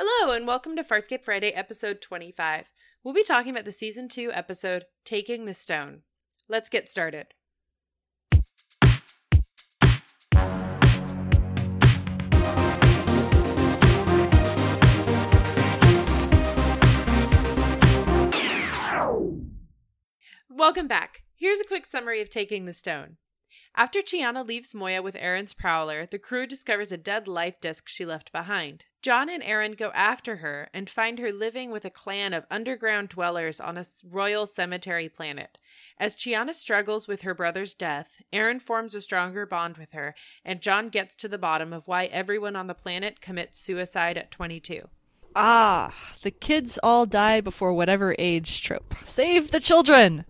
Hello, and welcome to Farscape Friday, episode 25. We'll be talking about the season 2 episode, Taking the Stone. Let's get started. Welcome back. Here's a quick summary of Taking the Stone. After Chiana leaves Moya with Aeryn's prowler, the crew discovers a dead life disk she left behind. John and Aeryn go after her and find her living with a clan of underground dwellers on a royal cemetery planet. As Chiana struggles with her brother's death, Aeryn forms a stronger bond with her, and John gets to the bottom of why everyone on the planet commits suicide at 22. Ah, the kids all die before whatever age trope. Save the children!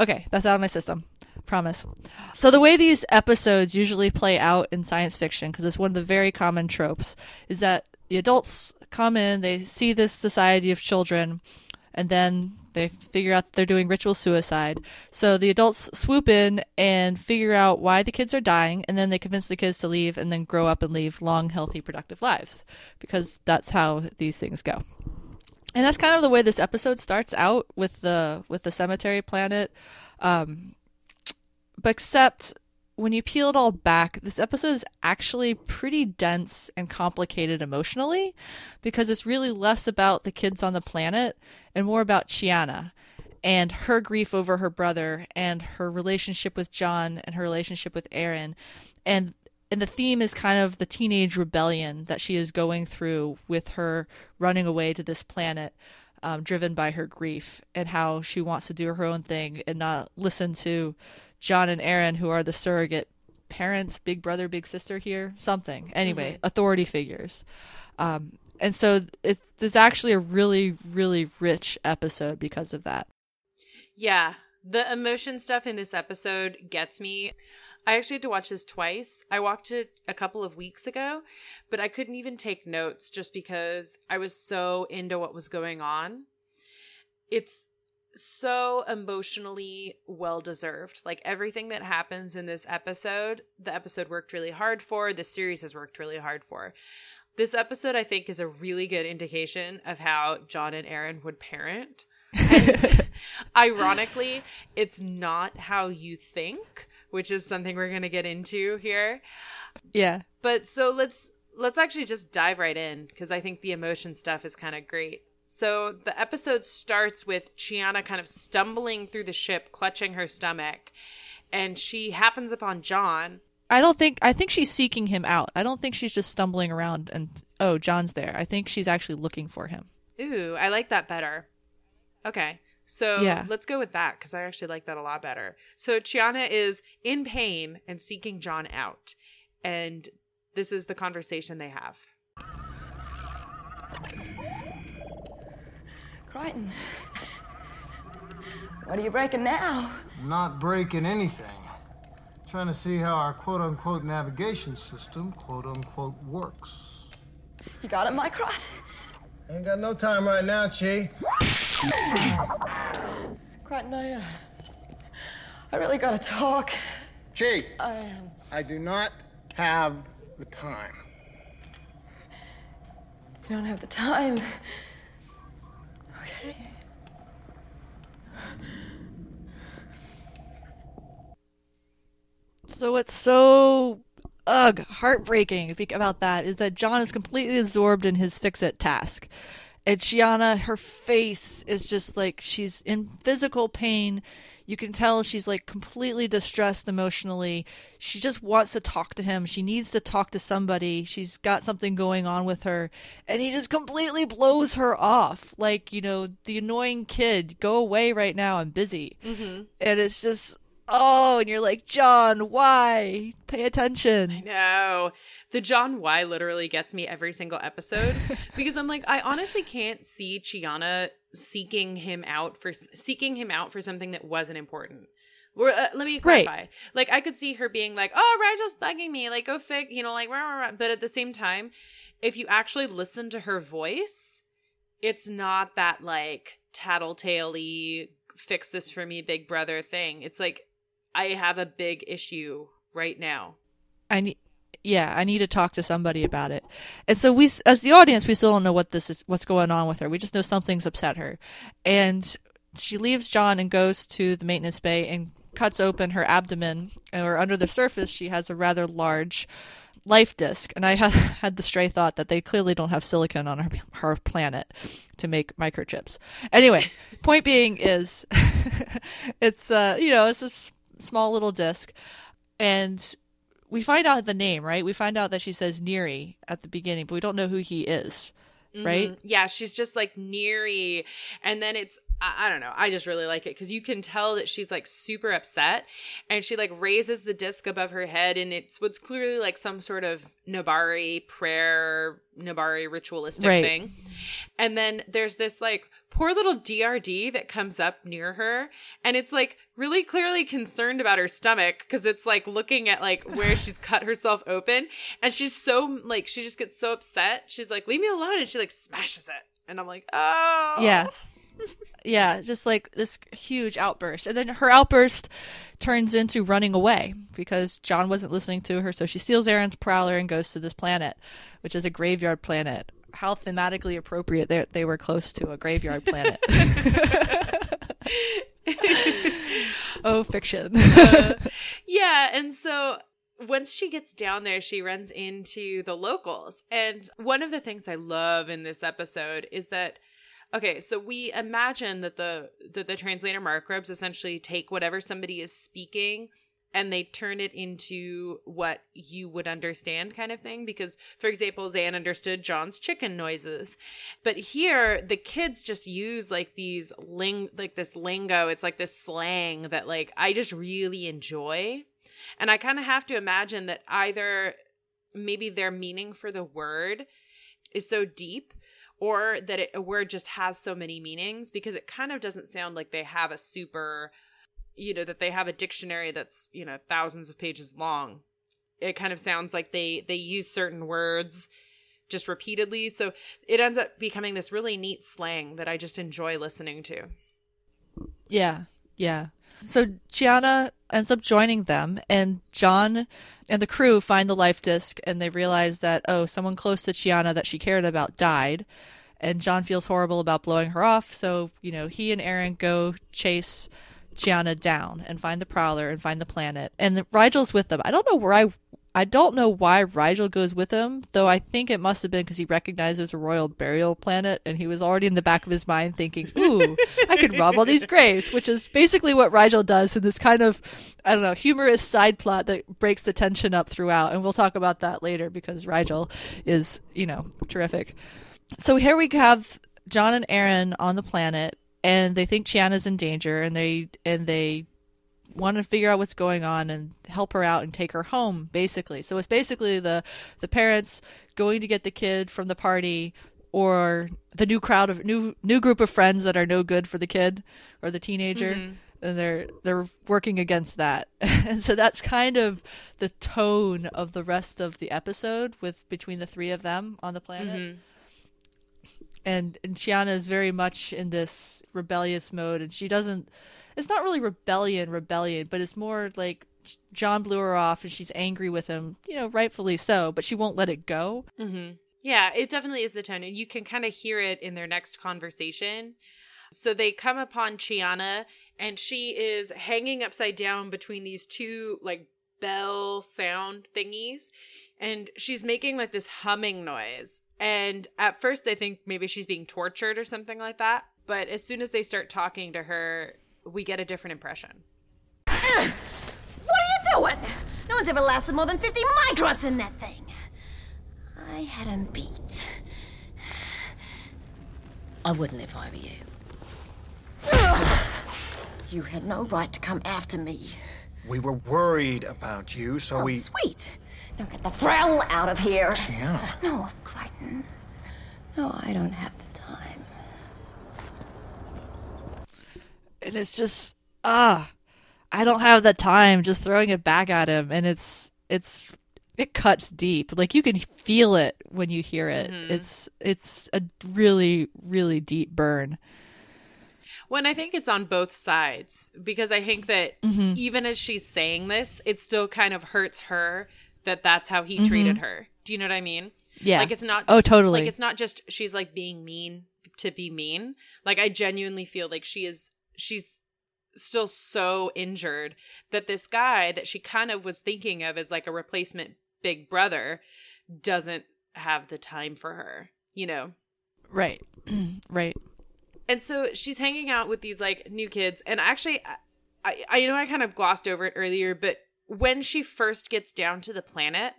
Okay, that's out of my system. Promise. So, the way these episodes usually play out in science fiction, because it's one of the very common tropes, is that the adults come in, they see this society of children, and then they figure out they're doing ritual suicide. So the adults swoop in and figure out why the kids are dying, and then they convince the kids to leave and then grow up and leave long, healthy, productive lives. Because that's how these things go and that's kind of the way this episode starts out with the with the cemetery planet um but except when you peel it all back this episode is actually pretty dense and complicated emotionally because it's really less about the kids on the planet and more about chiana and her grief over her brother and her relationship with john and her relationship with aeryn and and the theme is kind of the teenage rebellion that she is going through with her running away to this planet um, driven by her grief and how she wants to do her own thing and not listen to john and Aeryn, who are the surrogate parents big brother big sister here something. Anyway mm-hmm. authority figures. Um, and so it's, it's actually a really really rich episode because of that. Yeah the emotion stuff in this episode gets me I actually had to watch this twice. I watched it a couple of weeks ago, but I couldn't even take notes just because I was so into what was going on. It's so emotionally well deserved. Like everything that happens in this episode, the episode worked really hard for, the series has worked really hard for. This episode, I think, is a really good indication of how John and Aeryn would parent. And ironically, it's not how you think which is something we're going to get into here. Yeah. But so let's let's actually just dive right in because I think the emotion stuff is kind of great. So the episode starts with Chiana kind of stumbling through the ship, clutching her stomach, and she happens upon John. I don't think I think she's seeking him out. I don't think she's just stumbling around and oh, John's there. I think she's actually looking for him. Ooh, I like that better. Okay. So yeah. let's go with that because I actually like that a lot better. So Chiana is in pain and seeking John out. And this is the conversation they have. Crichton, what are you breaking now? not breaking anything. Trying to see how our quote unquote navigation system, quote unquote, works. You got it, Mycrot? Ain't got no time right now, Chi. Crichton, I, uh, I really gotta talk. Chi. I am. Um... I do not have the time. You don't have the time. Okay. So what's so ugh heartbreaking about that is that John is completely absorbed in his fix it task. And Chiana, her face is just like she's in physical pain. You can tell she's like completely distressed emotionally. She just wants to talk to him. She needs to talk to somebody. She's got something going on with her. And he just completely blows her off. Like, you know, the annoying kid, go away right now. I'm busy. Mm-hmm. And it's just, oh, and you're like, John, why? Pay attention. I know. The John why literally gets me every single episode because I'm like, I honestly can't see Chiana seeking him out for seeking him out for something that wasn't important. uh, let me clarify. Right. Like, I could see her being like, "Oh, Rygel's bugging me. Like, go fix," you know, like, rah, rah, rah. but at the same time, if you actually listen to her voice, it's not that like tattletale fix this for me, big brother thing. It's like I have a big issue right now. I need yeah, I need to talk to somebody about it. And so we, as the audience, we still don't know what this is, what's going on with her. We just know something's upset her. And she leaves John and goes to the maintenance bay and cuts open her abdomen, or under the surface, she has a rather large life disk. And I had, had the stray thought that they clearly don't have silicon on her, her planet to make microchips. Anyway, point being is, it's uh, you know, it's a s- small little disc, and we find out the name, right? We find out that she says Neri at the beginning, but we don't know who he is, right? Mhm. Yeah, she's just like Neri. And then it's, I, I don't know. I just really like it because you can tell that she's like super upset and she like raises the disc above her head and it's what's clearly like some sort of Nebari prayer, Nebari ritualistic Right. thing. And then there's this like poor little DRD that comes up near her and it's like really clearly concerned about her stomach because it's like looking at like where she's cut herself open and she's so like she just gets so upset. She's like, "Leave me alone." And she like smashes it. And I'm like, "Oh." Yeah. Yeah, just like this huge outburst. And then her outburst turns into running away because John wasn't listening to her. So she steals Aeryn's prowler and goes to this planet, which is a graveyard planet. How thematically appropriate they, they were close to a graveyard planet. oh, fiction. Uh, yeah, and so once she gets down there, she runs into the locals. And one of the things I love in this episode is that okay, so we imagine that the that the translator microbes essentially take whatever somebody is speaking and they turn it into what you would understand kind of thing. Because for example zhaan understood john's chicken noises. But here the kids just use like these ling like this lingo. It's like this slang that like i just really enjoy. And i kind of have to imagine that either maybe their meaning for the word is so deep or that it, a word just has so many meanings because it kind of doesn't sound like they have a super you know that they have a dictionary that's you know thousands of pages long. It kind of sounds like they they use certain words just repeatedly. So it ends up becoming this really neat slang that i just enjoy listening to. Yeah, yeah. So Chiana ends up joining them, and John and the crew find the life disc, and they realize that oh, someone close to Chiana that she cared about died, and John feels horrible about blowing her off. So you know, he and Aeryn go chase Chiana down and find the Prowler and find the planet, and Rygel's with them. I don't know where I. I don't know why Rygel goes with him, though I think it must have been because he recognized it was a royal burial planet, and he was already in the back of his mind thinking, "Ooh, I could rob all these graves," which is basically what Rygel does in this kind of, I don't know, humorous side plot that breaks the tension up throughout. And we'll talk about that later because Rygel is, you know, terrific. So here we have John and Aeryn on the planet, and they think Chiana's in danger, and they and they want to figure out what's going on and help her out and take her home basically. So it's basically the the parents going to get the kid from the party or the new crowd of new new group of friends that are no good for the kid or the teenager. Mm-hmm. And they're they're working against that. And so that's kind of the tone of the rest of the episode with between the three of them on the planet. Mm-hmm. And and Chiana is very much in this rebellious mode and she doesn't it's not really rebellion rebellion but it's more like John blew her off and she's angry with him you know rightfully so but she won't let it go Mm-hmm. Yeah, it definitely is the tone, and you can kind of hear it in their next conversation. So they come upon Chiana, and she is hanging upside down between these two like bell sound thingies, and she's making like this humming noise. And at first, they think maybe she's being tortured or something like that. But as soon as they start talking to her, we get a different impression. Eh, what are you doing? No one's ever lasted more than 50 microns in that thing. I had him beat. I wouldn't if I were you. You had no right to come after me. We were worried about you, so Oh, we. sweet. Now get the Frell out of here. Chiana. No, Crichton. No, I don't have the time. And it's just ah i don't have the time just throwing it back at him and it's it's it cuts deep like you can feel it when you hear it mm-hmm. it's it's a really really deep burn When I think it's on both sides because I think that mm-hmm. even as she's saying this, it still kind of hurts her that that's how he mm-hmm. treated her. Do you know what I mean? Yeah. Like it's not Oh, totally. like it's not just she's like being mean to be mean. Like I genuinely feel like she is she's still so injured that this guy that she kind of was thinking of as like a replacement big brother doesn't have the time for her, you know. right. right. And so she's hanging out with these like new kids and actually I I know I kind of glossed over it earlier, but when she first gets down to the planet,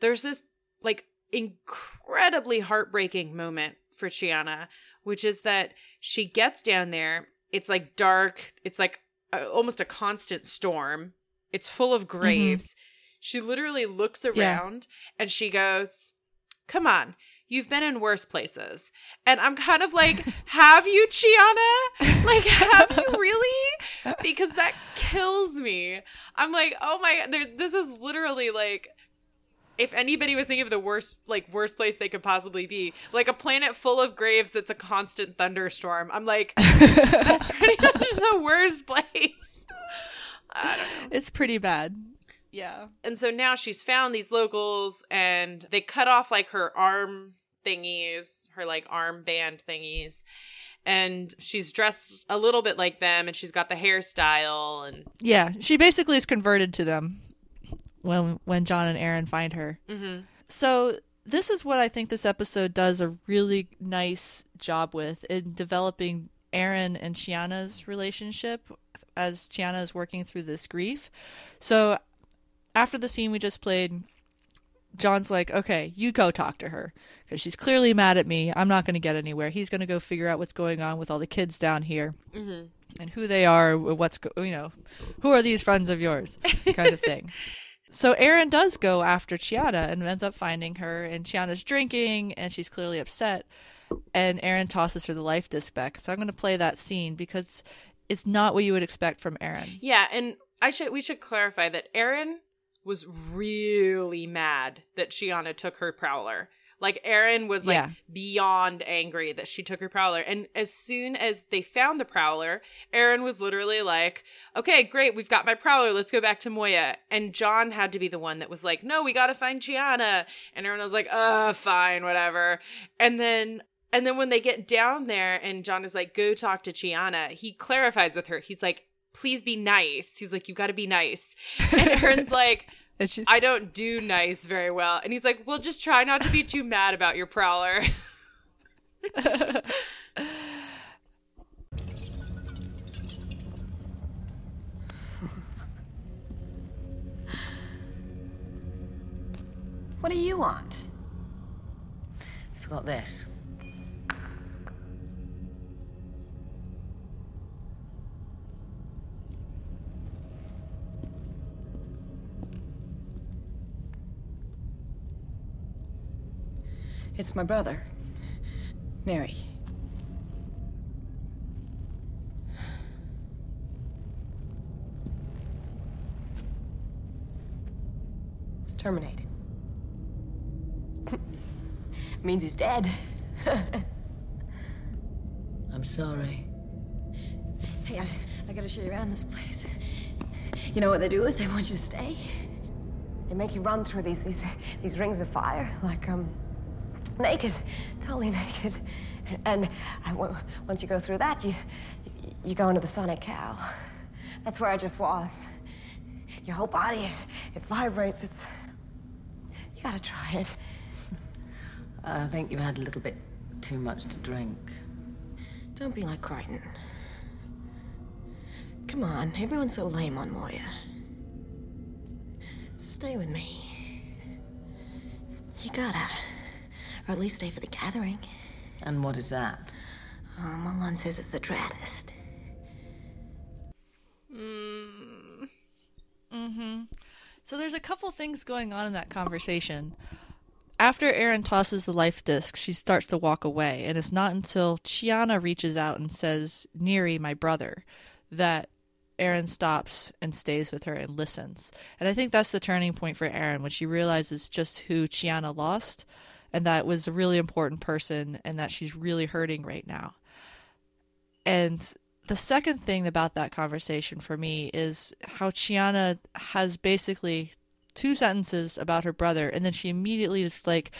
there's this like incredibly heartbreaking moment for Chiana, which is that she gets down there. It's like dark. It's like a, almost a constant storm. It's full of mm-hmm. graves. She literally looks Yeah. around and she goes, Come on, you've been in worse places. And I'm kind of like, Have you, Chiana? Like, have you really? Because that kills me. I'm like, Oh my, there, this is literally like, if anybody was thinking of the worst like worst place they could possibly be like a planet full of graves that's a constant thunderstorm i'm like that's pretty much the worst place I don't know. It's pretty bad. Yeah. and so now she's found these locals and they cut off like her arm thingies her like arm band thingies and she's dressed a little bit like them and she's got the hairstyle and Yeah. She basically is converted to them when when John and Aeryn find her. Mhm. So this is what I think this episode does a really nice job with in developing Aeryn and Chiana's relationship as Chiana is working through this grief. So after the scene we just played, John's like, okay, you go talk to her because she's clearly mad at me. I'm not going to get anywhere. He's going to go figure out what's going on with all the kids down here and who they are, what's go- you know, who are these friends of yours, kind of thing. So Aeryn does go after Chiana and ends up finding her, and Chiana's drinking, and she's clearly upset. And Aeryn tosses her the life disc back. So I'm going to play that scene because it's not what you would expect from Aeryn. Yeah, and I should we should clarify that Aeryn was really mad that Chiana took her prowler. Like Aeryn was like Yeah. beyond angry that she took her prowler. And as soon as they found the prowler, Aeryn was literally like, "Okay, great, we've got my prowler. Let's go back to Moya." And John had to be the one that was like, "No, we got to find Chiana." And Aeryn was like, "Uh, fine, whatever." And then and then when they get down there and John is like, "Go talk to Chiana." He clarifies with her. He's like, "Please be nice." He's like, "You got to be nice." And Aeryn's like, And she's, I don't do nice very well. And he's like, well, just try not to be too mad about your prowler. What do you want? I forgot this. It's my brother, Neri. It's terminated. Means he's dead. I'm sorry. Hey, I, I gotta show you around this place. You know what they do if they want you to stay? They make you run through these these these rings of fire, like um, naked, totally naked. And once you go through that, you you go into the sonic cowl. That's where I just was. Your whole body, it vibrates. It's you gotta try it. I think you've had a little bit too much to drink. Don't be like Crichton. Come on, everyone's so lame on Moya. Stay with me. You gotta. Or at least stay for the gathering. And what is that? Um, oh, Molnon says it's the Draddest. Mm, mm-hmm. So there's a couple things going on in that conversation. After Aeryn tosses the life disc, she starts to walk away, and it's not until Chiana reaches out and says, Neri, my brother, that Aeryn stops and stays with her and listens. And I think that's the turning point for Aeryn when she realizes just who Chiana lost and that was a really important person and that she's really hurting right now. And the second thing about that conversation for me is how Chiana has basically two sentences about her brother, and then she immediately just like,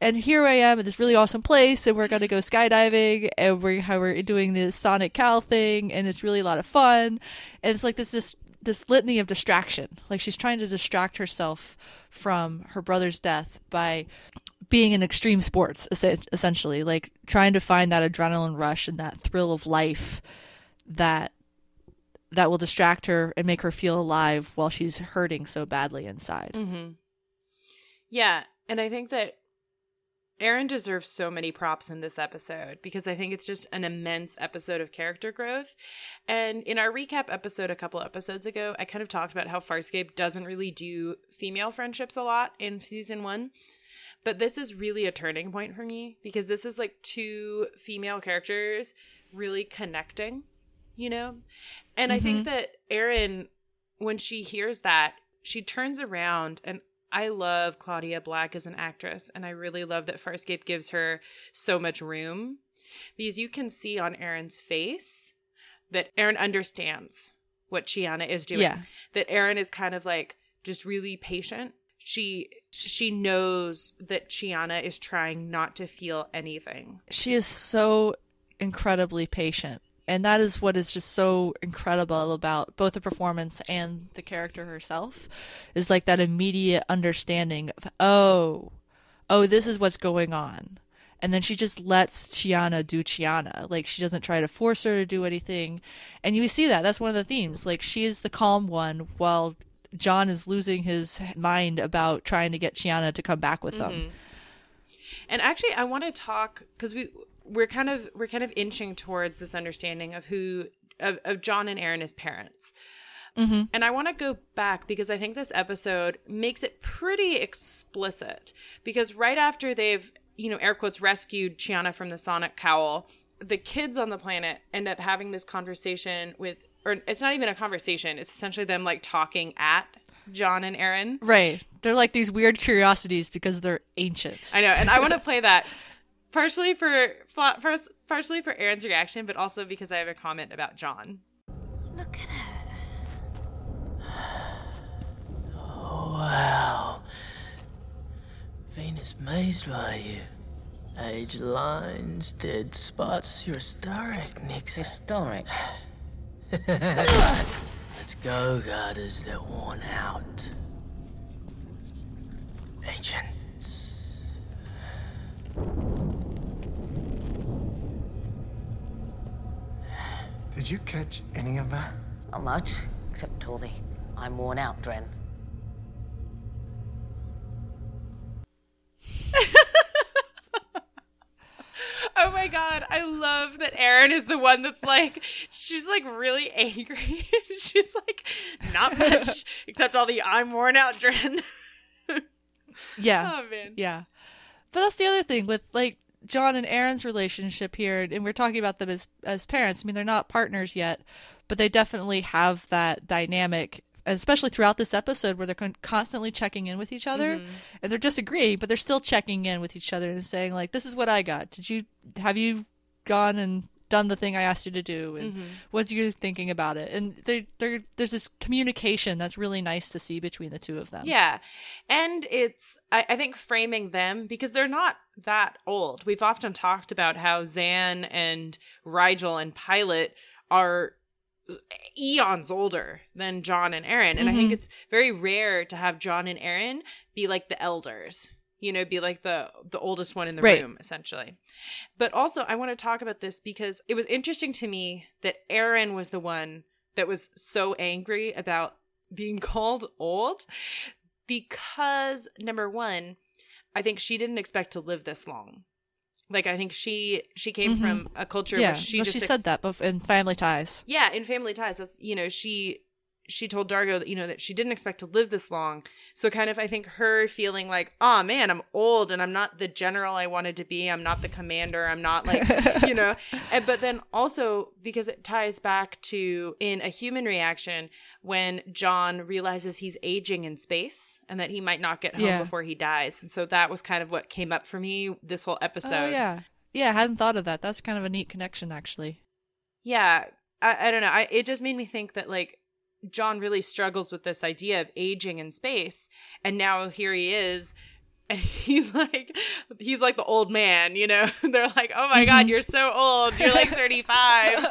and here I am at this really awesome place, and we're gonna go skydiving, and we're how we're doing this Sonic Cowl thing, and it's really a lot of fun, and it's like this this this litany of distraction. Like she's trying to distract herself from her brother's death by being in extreme sports, essentially, like trying to find that adrenaline rush and that thrill of life that that will distract her and make her feel alive while she's hurting so badly inside. Mm-hmm. Yeah, and I think that Aeryn deserves so many props in this episode because I think it's just an immense episode of character growth. And in our recap episode a couple episodes ago, I kind of talked about how Farscape doesn't really do female friendships a lot in season one. But this is really a turning point for me because this is like two female characters really connecting, you know? And I think mm-hmm. that Aeryn, when she hears that, she turns around and I love Claudia Black as an actress, and I really love that Farscape gives her so much room because you can see on Aeryn's face that Aeryn understands what Chiana is doing. Yeah. That Aeryn is kind of like just really patient. She she knows that Chiana is trying not to feel anything. She is so incredibly patient. And that is what is just so incredible about both the performance and the character herself is like that immediate understanding of, oh, oh, this is what's going on. And then she just lets Chiana do Chiana. Like she doesn't try to force her to do anything. And you see that. That's one of the themes. Like she is the calm one while John is losing his mind about trying to get Chiana to come back with them. Mm-hmm. And actually, I want to talk because we we're kind of we're kind of inching towards this understanding of who of, of John and Aeryn as parents. Mm-hmm. And I want to go back because I think this episode makes it pretty explicit. Because right after they've, you know, air quotes, rescued Chiana from the sonic cowl, the kids on the planet end up having this conversation with, or it's not even a conversation, it's essentially them like talking at John and Aeryn. Right. They're like these weird curiosities because they're ancient. I know, and I want to play that partially for first, partially for Aeryn's reaction, but also because I have a comment about John. Look at her. Oh, wow. Venus amazed by you. Age lines, dead spots. You're historic, Nix. Historic. Let's go, Guarders. They're worn out. Ancients. Did you catch any of that? Not much, except all the I'm worn out, Dren. Oh my god, I love that Aeryn is the one that's like, she's like really angry. she's like, not much, except all the I'm worn out Dren. Yeah. oh man. Yeah. But that's the other thing with like John and Aeryn's relationship here, and we're talking about them as as parents. I mean, they're not partners yet, but they definitely have that dynamic, especially throughout this episode where they're con- constantly checking in with each other, mm-hmm. and they're disagreeing, but they're still checking in with each other and saying like, "This is what I got. Did you have you gone and done the thing I asked you to do, and mm-hmm. what's you thinking about it?" And there, there's this communication that's really nice to see between the two of them. Yeah. And it's, I, I think, framing them because they're not that old. We've often talked about how Zhaan and Rygel and Pilot are eons older than John and Aeryn. And I think mm-hmm. it's very rare to have John and Aeryn be like the elders. You know, be like the the oldest one in the Right. room, essentially. But also, I want to talk about this because it was interesting to me that Aeryn was the one that was so angry about being called old because number one i think she didn't expect to live this long like i think she she came from a culture Mm-hmm. Yeah, where she well, just she ex- said that in Family Ties. yeah in family ties that's you know she she told dargo that you know that she didn't expect to live this long so kind of i think her feeling like oh man i'm old and i'm not the general i wanted to be i'm not the commander i'm not like you know and, but then also because it ties back to in a human reaction when john realizes he's aging in space and that he might not get home Yeah. before he dies and so that was kind of what came up for me this whole oh, episode oh yeah, yeah. I hadn't thought of that. That's kind of a neat connection, actually. yeah I, I don't know I, it just made me think that like John really struggles with this idea of aging in space. And now here he is. And he's like, he's like the old man, you know? They're like, oh my God, mm-hmm. you're so old. You're like 35.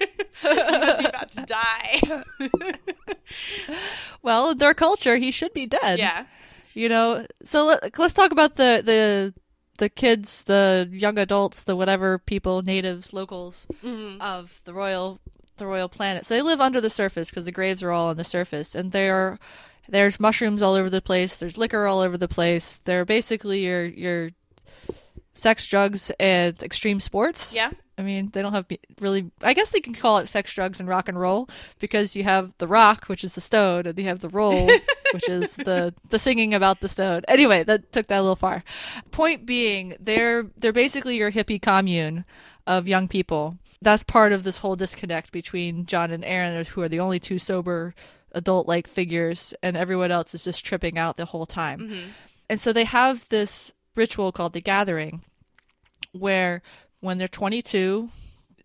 you must be about to die. Well, in their culture, he should be dead. yeah. You know. So let, let's talk about the the the kids, the young adults, the whatever people, natives, locals mm-hmm. of the royal the royal planet. So they live under the surface because the graves are all on the surface, and there there's mushrooms all over the place. There's liquor all over the place. They're basically your your sex, drugs, and extreme sports. Yeah. I mean, they don't have really. I guess they can call it sex, drugs, and rock and roll because you have the rock, which is the stone, and you have the roll, which is the the singing about the stone. Anyway, that took that a little far. Point being, they're they're basically your hippie commune of young people. That's part of this whole disconnect between John and Aeryn, who are the only two sober adult-like figures, and everyone else is just tripping out the whole time. Mm-hmm. And so they have this ritual called the Gathering, where when they're 22,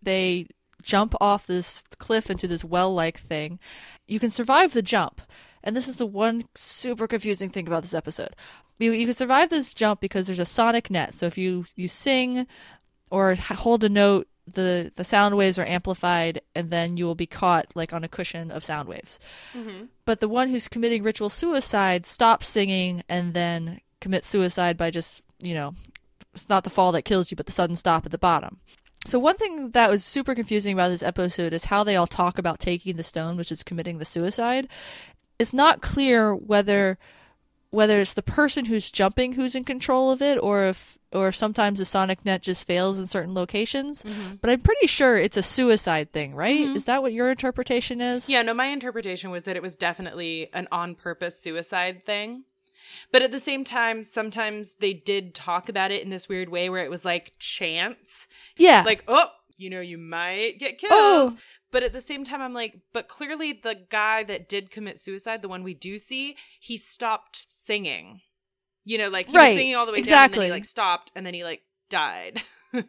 they jump off this cliff into this well like thing. You can survive the jump. And this is the one super confusing thing about this episode. You, you can survive this jump because there's a sonic net. So if you, you sing or hold a note, the, the sound waves are amplified, and then you will be caught like on a cushion of sound waves. Mm-hmm. But the one who's committing ritual suicide stops singing and then commits suicide by just, you know, it's not the fall that kills you, but the sudden stop at the bottom. So one thing that was super confusing about this episode is how they all talk about taking the stone, which is committing the suicide. It's not clear whether whether it's the person who's jumping who's in control of it or if or sometimes the sonic net just fails in certain locations. Mm-hmm. But I'm pretty sure it's a suicide thing, right? Mm-hmm. Is that what your interpretation is? Yeah, no, my interpretation was that it was definitely an on purpose suicide thing. But at the same time, sometimes they did talk about it in this weird way where it was like chance. Yeah. Like, oh, you know, you might get killed. Oh. But at the same time, I'm like, but clearly the guy that did commit suicide, the one we do see, he stopped singing. You know, like he Right, was singing all the way down and exactly. then he like stopped and then he like died.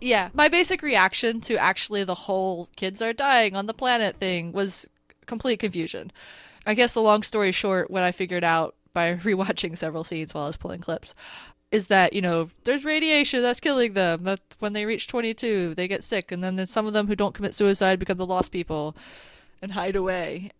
Yeah, my basic reaction to actually the whole kids are dying on the planet thing was complete confusion. I guess the long story short, what I figured out by rewatching several scenes while I was pulling clips is that, you know, there's radiation that's killing them. That when they reach 22, they get sick, and then some of them who don't commit suicide become the lost people and hide away.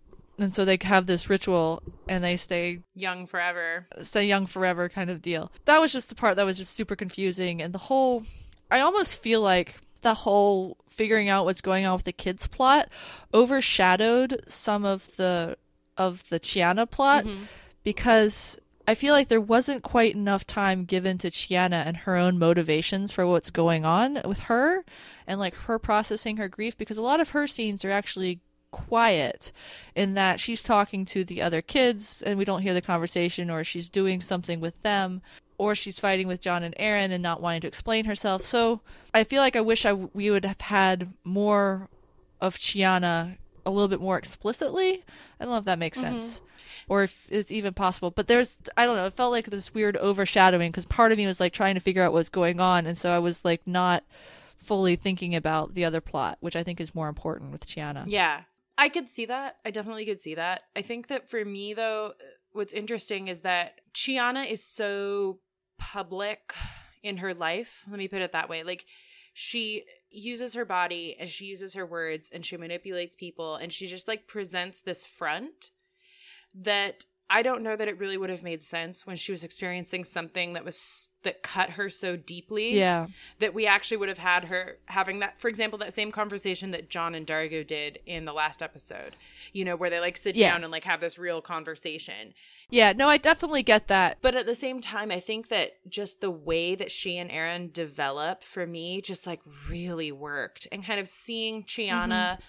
And so they have this ritual and they stay Young forever. stay young forever kind of deal. That was just the part that was just super confusing and the whole I almost feel like the whole figuring out what's going on with the kids plot overshadowed some of the of the Chiana plot mm-hmm. because I feel like there wasn't quite enough time given to Chiana and her own motivations for what's going on with her and like her processing her grief because a lot of her scenes are actually quiet in that she's talking to the other kids and we don't hear the conversation or she's doing something with them or she's fighting with John and Aaron and not wanting to explain herself. So I feel like I wish I we would have had more of Chiana a little bit more explicitly. I don't know if that makes mm-hmm. sense or if it's even possible. But there's I don't know, it felt like this weird overshadowing because part of me was like trying to figure out what's going on and so I was like not fully thinking about the other plot, which I think is more important with Chiana. Yeah. I could see that. I definitely could see that. I think that for me though, what's interesting is that Chiana is so public in her life. Let me put it that way. Like she uses her body and she uses her words and she manipulates people and she just like presents this front that I don't know that it really would have made sense when she was experiencing something that was that cut her so deeply Yeah. that we actually would have had her having that for example that same conversation that john and dargo did in the last episode you know where they like sit Yeah. down and like have this real conversation Yeah, no, I definitely get that. but at the same time i think that just the way that she and aeryn develop for me just like really worked and kind of seeing chiana mm-hmm.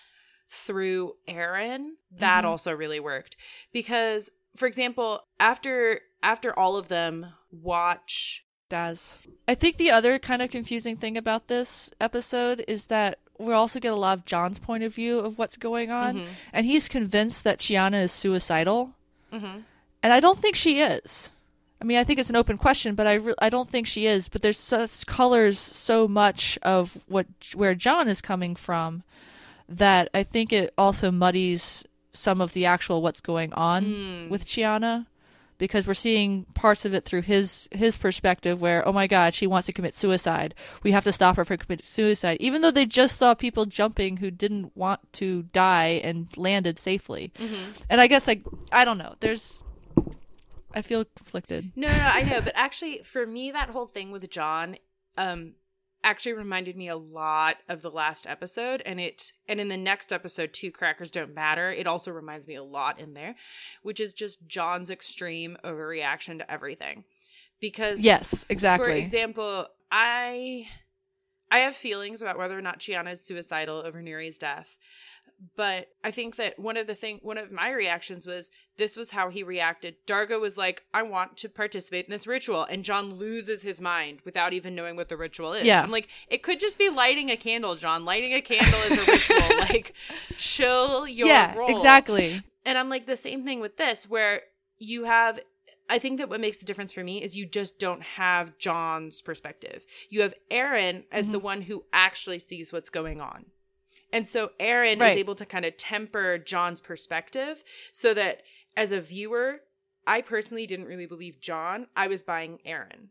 through aeryn that mm-hmm. also really worked because for example after after all of them watch does. I think the other kind of confusing thing about this episode is that we also get a lot of John's point of view of what's going on, mm-hmm. and he's convinced that Chiana is suicidal, mm-hmm. and I don't think she is. I mean, I think it's an open question, but I re- I don't think she is. But there's such colors so much of what where John is coming from that I think it also muddies some of the actual what's going on with Chiana because we're seeing parts of it through his his perspective where oh my god she wants to commit suicide. We have to stop her from committing suicide even though they just saw people jumping who didn't want to die and landed safely. And i guess like i don't know. There's i feel conflicted. No, no, no, I know, but actually, for me, that whole thing with John, um, actually reminded me a lot of the last episode, and it, and in the next episode, two crackers don't matter. It also reminds me a lot in there, which is just John's extreme overreaction to everything, because yes exactly. for example, I, I have feelings about whether or not Chiana is suicidal over Neri's death. But I think that one of the thing, one of my reactions was this was how he reacted. Dargo was like, "I want to participate in this ritual," and John loses his mind without even knowing what the ritual is. Yeah. I'm like, it could just be lighting a candle, John. Lighting a candle is a ritual. like, chill your yeah roll. exactly And I'm like the same thing with this, where you have. I think that what makes the difference for me is you just don't have John's perspective. You have Aeryn as Mm-hmm. the one who actually sees what's going on. And so Aeryn Right. is able to kind of temper John's perspective so that as a viewer, I personally didn't really believe John. I was buying Aeryn.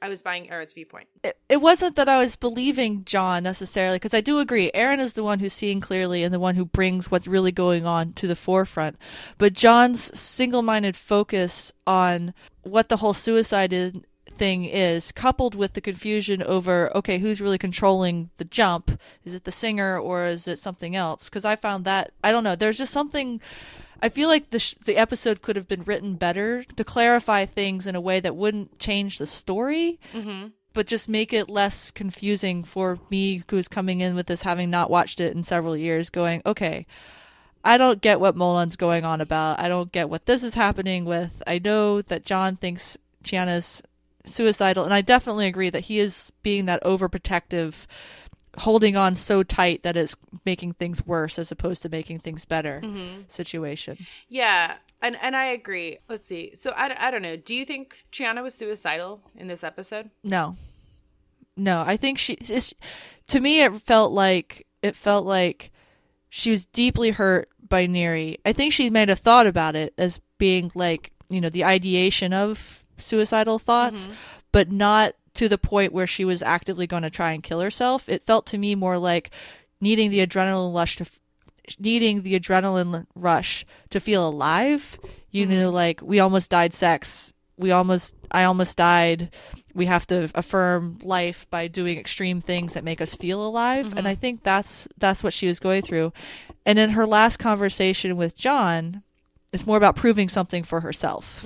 I was buying Aeryn's viewpoint. it, it wasn't that I was believing John necessarily, because I do agree. Aaron is the one who's seeing clearly and the one who brings what's really going on to the forefront. But John's single minded focus on what the whole suicide is, thing is, coupled with the confusion over, okay, who's really controlling the jump? Is it the singer or is it something else? Because I found that, I don't know, there's just something. I feel like the sh- the episode could have been written better to clarify things in a way that wouldn't change the story, mm-hmm. but just make it less confusing for me who's coming in with this having not watched it in several years going, okay, I don't get what Molan's going on about. I don't get what this is happening with. I know that John thinks Chiana's suicidal, and I definitely agree that he is being that overprotective, holding on so tight that it's making things worse as opposed to making things better mm-hmm. situation. Yeah, and and I agree. Let's see. So I, I don't know. Do you think Chiana was suicidal in this episode? No, no. I think she. To me, it felt like it felt like she was deeply hurt by Neri. I think she might have thought about it as being like you know the ideation of suicidal thoughts, mm-hmm. but not to the point where she was actively going to try and kill herself. It felt to me more like needing the adrenaline rush to needing the adrenaline rush to feel alive. You know, mm-hmm. like we almost died sex. We almost, I almost died. We have to affirm life by doing extreme things that make us feel alive. And mm-hmm. I think that's that's what she was going through. And in her last conversation with John, it's more about proving something for herself.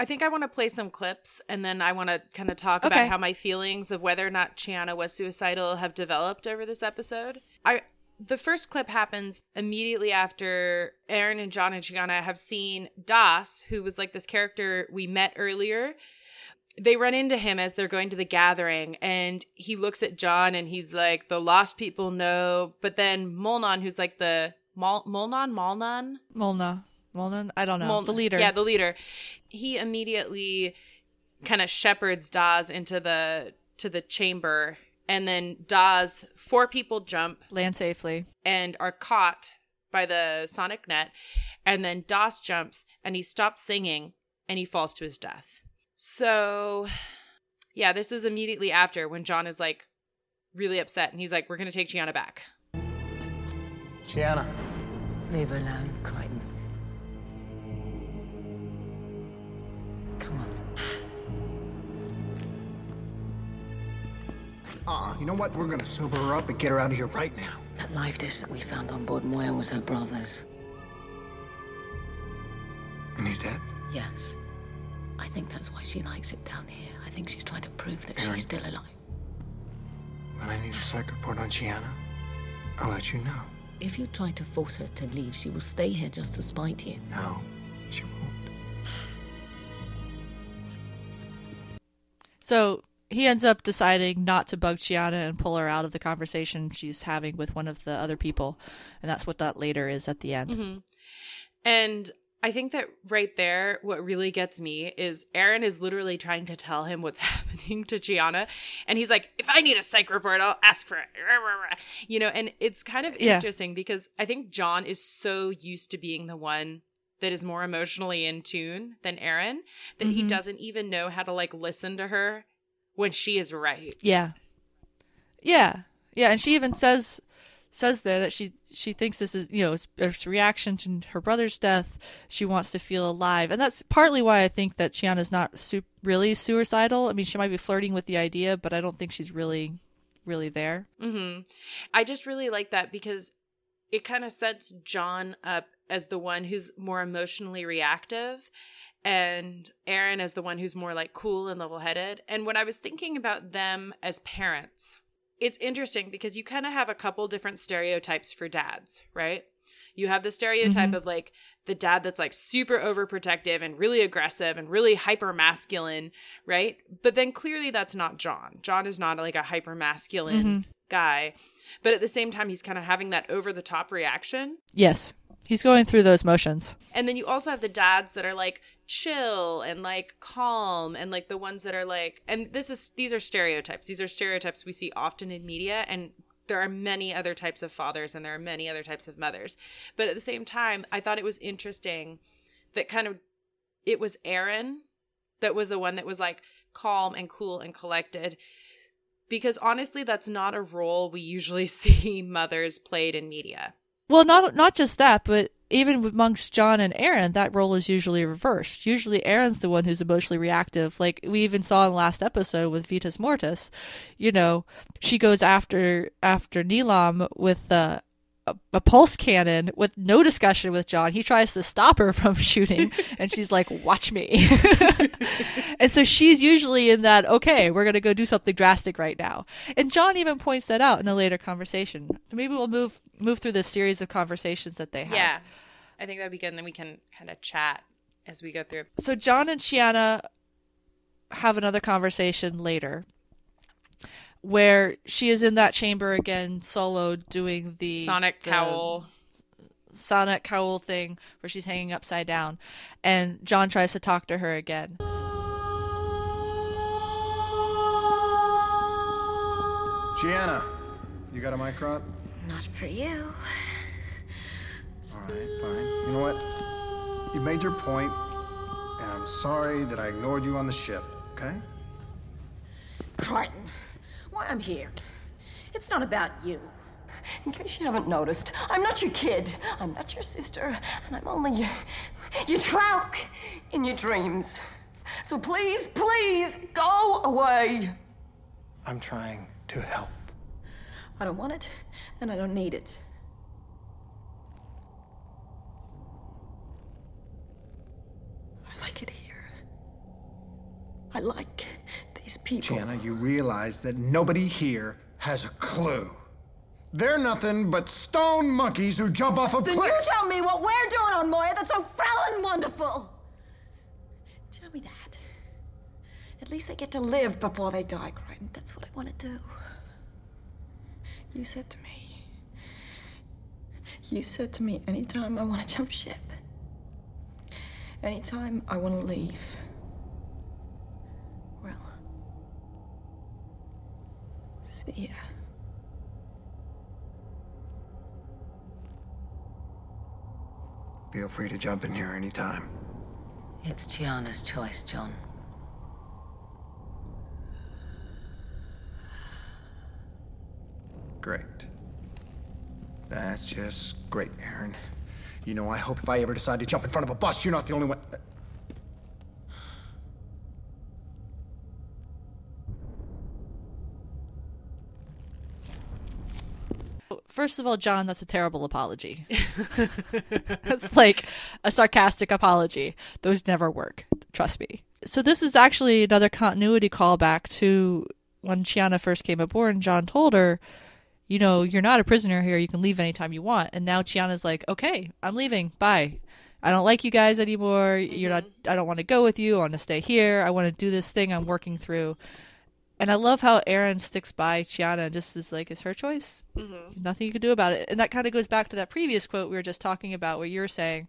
I think I want to play some clips and then I want to kind of talk Okay. about how my feelings of whether or not Chiana was suicidal have developed over this episode. I the first clip happens immediately after Aeryn and John and Chiana have seen Das, who was like this character we met earlier. They run into him as they're going to the gathering, and he looks at John and he's like, "The lost people know." But then Molnon, who's like the Mol- Molnon, Molnon, Molna. Molna? I don't know. Mol- the leader. Yeah, the leader. He immediately kind of shepherds Das into the to the chamber, and then Das four people jump Land safely. and are caught by the sonic net, and then Das jumps and he stops singing and he falls to his death. So, yeah, this is immediately after when John is like really upset and he's like, "We're gonna take Chiana back." Chiana, Leave her alone, Crichton. Uh-uh. You know what? We're gonna sober her up and get her out of here right now. That life disk that we found on board Moya was her brother's. And he's dead? Yes. I think that's why she likes it down here. I think she's trying to prove that Aeryn. she's still alive. When I need a psych report on Chiana, I'll let you know. If you try to force her to leave, she will stay here just to spite you. No, she won't. So he ends up deciding not to bug Chiana and pull her out of the conversation she's having with one of the other people. And that's what that later is at the end. Mm-hmm. And I think that right there, what really gets me is Aeryn is literally trying to tell him what's happening to Chiana. And he's like, if I need a psych report, I'll ask for it. You know, and it's kind of Yeah. interesting because I think John is so used to being the one that is more emotionally in tune than Aeryn that he Mhm. doesn't even know how to like listen to her when she is right. Yeah. Yeah. Yeah, and she even says says there that she she thinks this is you know it's, it's a reaction to her brother's death. She wants to feel alive, and that's partly why I think that Chiana's not su- really suicidal. I mean, she might be flirting with the idea, but I don't think she's really really there. Mm-hmm. I just really like that because it kind of sets John up as the one who's more emotionally reactive and Aeryn as the one who's more like cool and level headed. And when I was thinking about them as parents, it's interesting because you kind of have a couple different stereotypes for dads, right? You have the stereotype Mhm. of like the dad that's like super overprotective and really aggressive and really hyper masculine, right? But then clearly that's not John. John is not like a hyper masculine Mhm. guy. But at the same time, he's kind of having that over the top reaction. Yes, he's going through those motions. And then you also have the dads that are like chill and like calm and like the ones that are like and this is these are stereotypes. These are stereotypes we see often in media and there are many other types of fathers and there are many other types of mothers. But at the same time, I thought it was interesting that kind of it was Aeryn that was the one that was like calm and cool and collected because honestly that's not a role we usually see mothers played in media. Well, not not just that, but even amongst John and Aeryn, that role is usually reversed. Usually, Aeryn's the one who's emotionally reactive. Like we even saw in the last episode with Vitas Mortis, you know, she goes after after Nilaam with uh, a, a pulse cannon with no discussion with John. He tries to stop her from shooting, and she's like, "Watch me." and so she's usually in that. Okay, we're gonna go do something drastic right now. And John even points that out in a later conversation. Maybe we'll move move through this series of conversations that they have. Yeah. I think that'd be good. And then we can kind of chat as we go through. So John and Chiana have another conversation later where she is in that chamber again solo doing the Sonic the cowl. Sonic cowl thing where she's hanging upside down and John tries to talk to her again. Chiana, you got a microt? Not for you. All right, fine. You know what? You made your point, and I'm sorry that I ignored you on the ship, okay? Crichton, why I'm here. It's not about you. In case you haven't noticed, I'm not your kid. I'm not your sister, and I'm only your, your tralk in your dreams. So please, please, go away. I'm trying to help. I don't want it, and I don't need it. I like it here. I like these people. Chiana, you realize that nobody here has a clue. They're nothing but stone monkeys who jump off a Then cliff. you tell me what we're doing on Moya that's so and wonderful. Tell me that. At least they get to live before they die, Crichton. That's what I want to do. You said to me. You said to me anytime I want to jump ship. Anytime I want to leave. See ya. Feel free to jump in here anytime. It's Chiana's choice, John. Great. That's just great, Aeryn. You know, I hope if I ever decide to jump in front of a bus, you're not the only one. First of all, John, that's a terrible apology. that's like a sarcastic apology. Those never work. Trust me. So this is actually another continuity callback to when Chiana first came aboard and John told her, you know, you're not a prisoner here. You can leave anytime you want. And now Chiana's like, okay, I'm leaving. Bye. I don't like you guys anymore. You're not. Mm-hmm. I don't want to go with you. I want to stay here. I want to do this thing I'm working through. And I love how Aeryn sticks by Chiana and just is like, it's her choice. Nothing you can do about it. And that kind of goes back to that previous quote we were just talking about, where you were saying,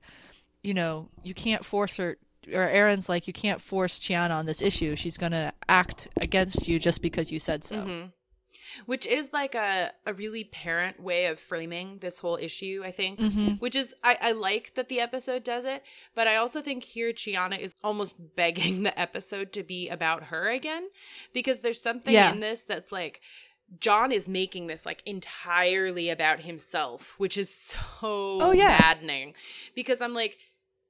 you know, you can't force her or Aeryn's like you can't force Chiana on this issue. She's going to act against you just because you said so. Mm-hmm. Which is like a, a really parent way of framing this whole issue, I think. Mm-hmm. Which is, I, I like that the episode does it, but I also think here Chiana is almost begging the episode to be about her again because there's something Yeah. in this that's like, John is making this like entirely about himself, which is so Oh, yeah. maddening because I'm like,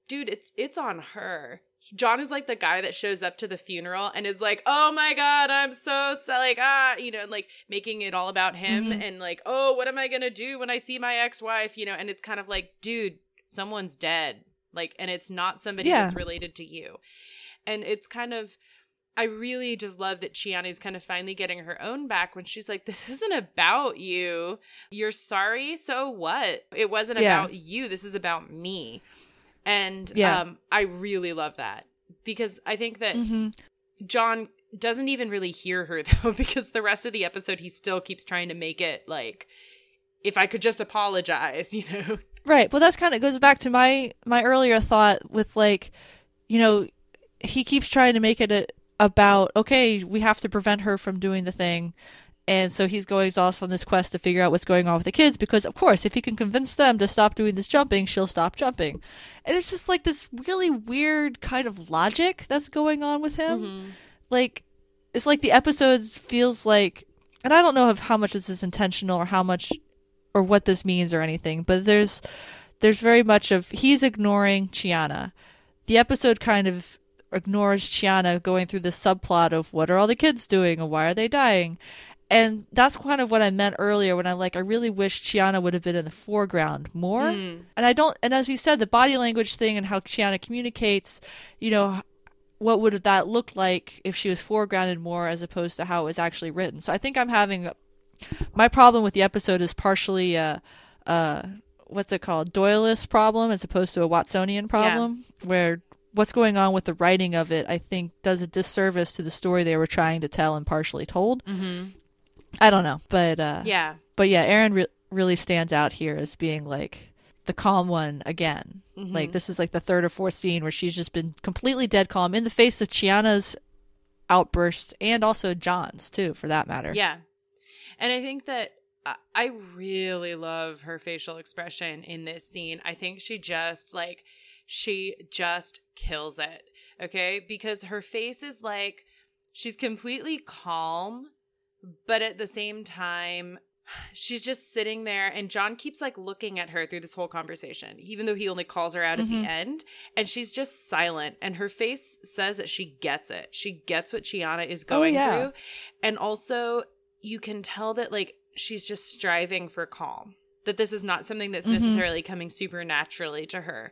dude, it's it's on her. John is like the guy that shows up to the funeral and is like, "Oh my god, I'm so sad," like ah, you know, and like making it all about him Mhm. and like, "Oh, what am I gonna do when I see my ex-wife?" You know, and it's kind of like, dude, someone's dead, like, and it's not somebody Yeah. that's related to you, and it's kind of. I really just love that Chiana's kind of finally getting her own back when she's like, This isn't about you. You're sorry, so what? It wasn't Yeah. about you. This is about me. And Yeah. um, I really love that because I think that hmm John doesn't even really hear her though, because the rest of the episode he still keeps trying to make it like, if I could just apologize, you know? Right. Well, that's kind of goes back to my my earlier thought with like, you know, he keeps trying to make it a, about okay, we have to prevent her from doing the thing. And so he's going off on this quest to figure out what's going on with the kids because, of course, if he can convince them to stop doing this jumping, she'll stop jumping. And it's just like this really weird kind of logic that's going on with him. Mm-hmm. Like, it's like the episodes feels like, and I don't know of how much this is intentional or how much or what this means or anything, but there's there's very much of he's ignoring Chiana. The episode kind of ignores Chiana going through this subplot of what are all the kids doing and why are they dying. And that's kind of what I meant earlier when I like I really wish Chiana would have been in the foreground more. And I don't and as you said the body language thing and how Chiana communicates, you know, what would that look like if she was foregrounded more as opposed to how it was actually written. So I think I'm having my problem with the episode is partially uh uh what's it called Doyleist problem as opposed to a Watsonian problem where what's going on with the writing of it I think does a disservice to the story they were trying to tell and partially told. Mm-hmm. I don't know, but uh Yeah. but yeah, Aeryn re- really stands out here as being like the calm one again. Mm-hmm. Like this is like the third or fourth scene where she's just been completely dead calm in the face of Chiana's outbursts and also John's too, for that matter. Yeah. And I think that I- I really love her facial expression in this scene. I think she just like she just kills it. Okay? Because her face is like she's completely calm, but at the same time she's just sitting there and John keeps like looking at her through this whole conversation even though he only calls her out at Mhm. the end and she's just silent and her face says that she gets it. She gets what Chiana is going yeah. through and also you can tell that like she's just striving for calm that this is not something that's Mhm. necessarily coming supernaturally to her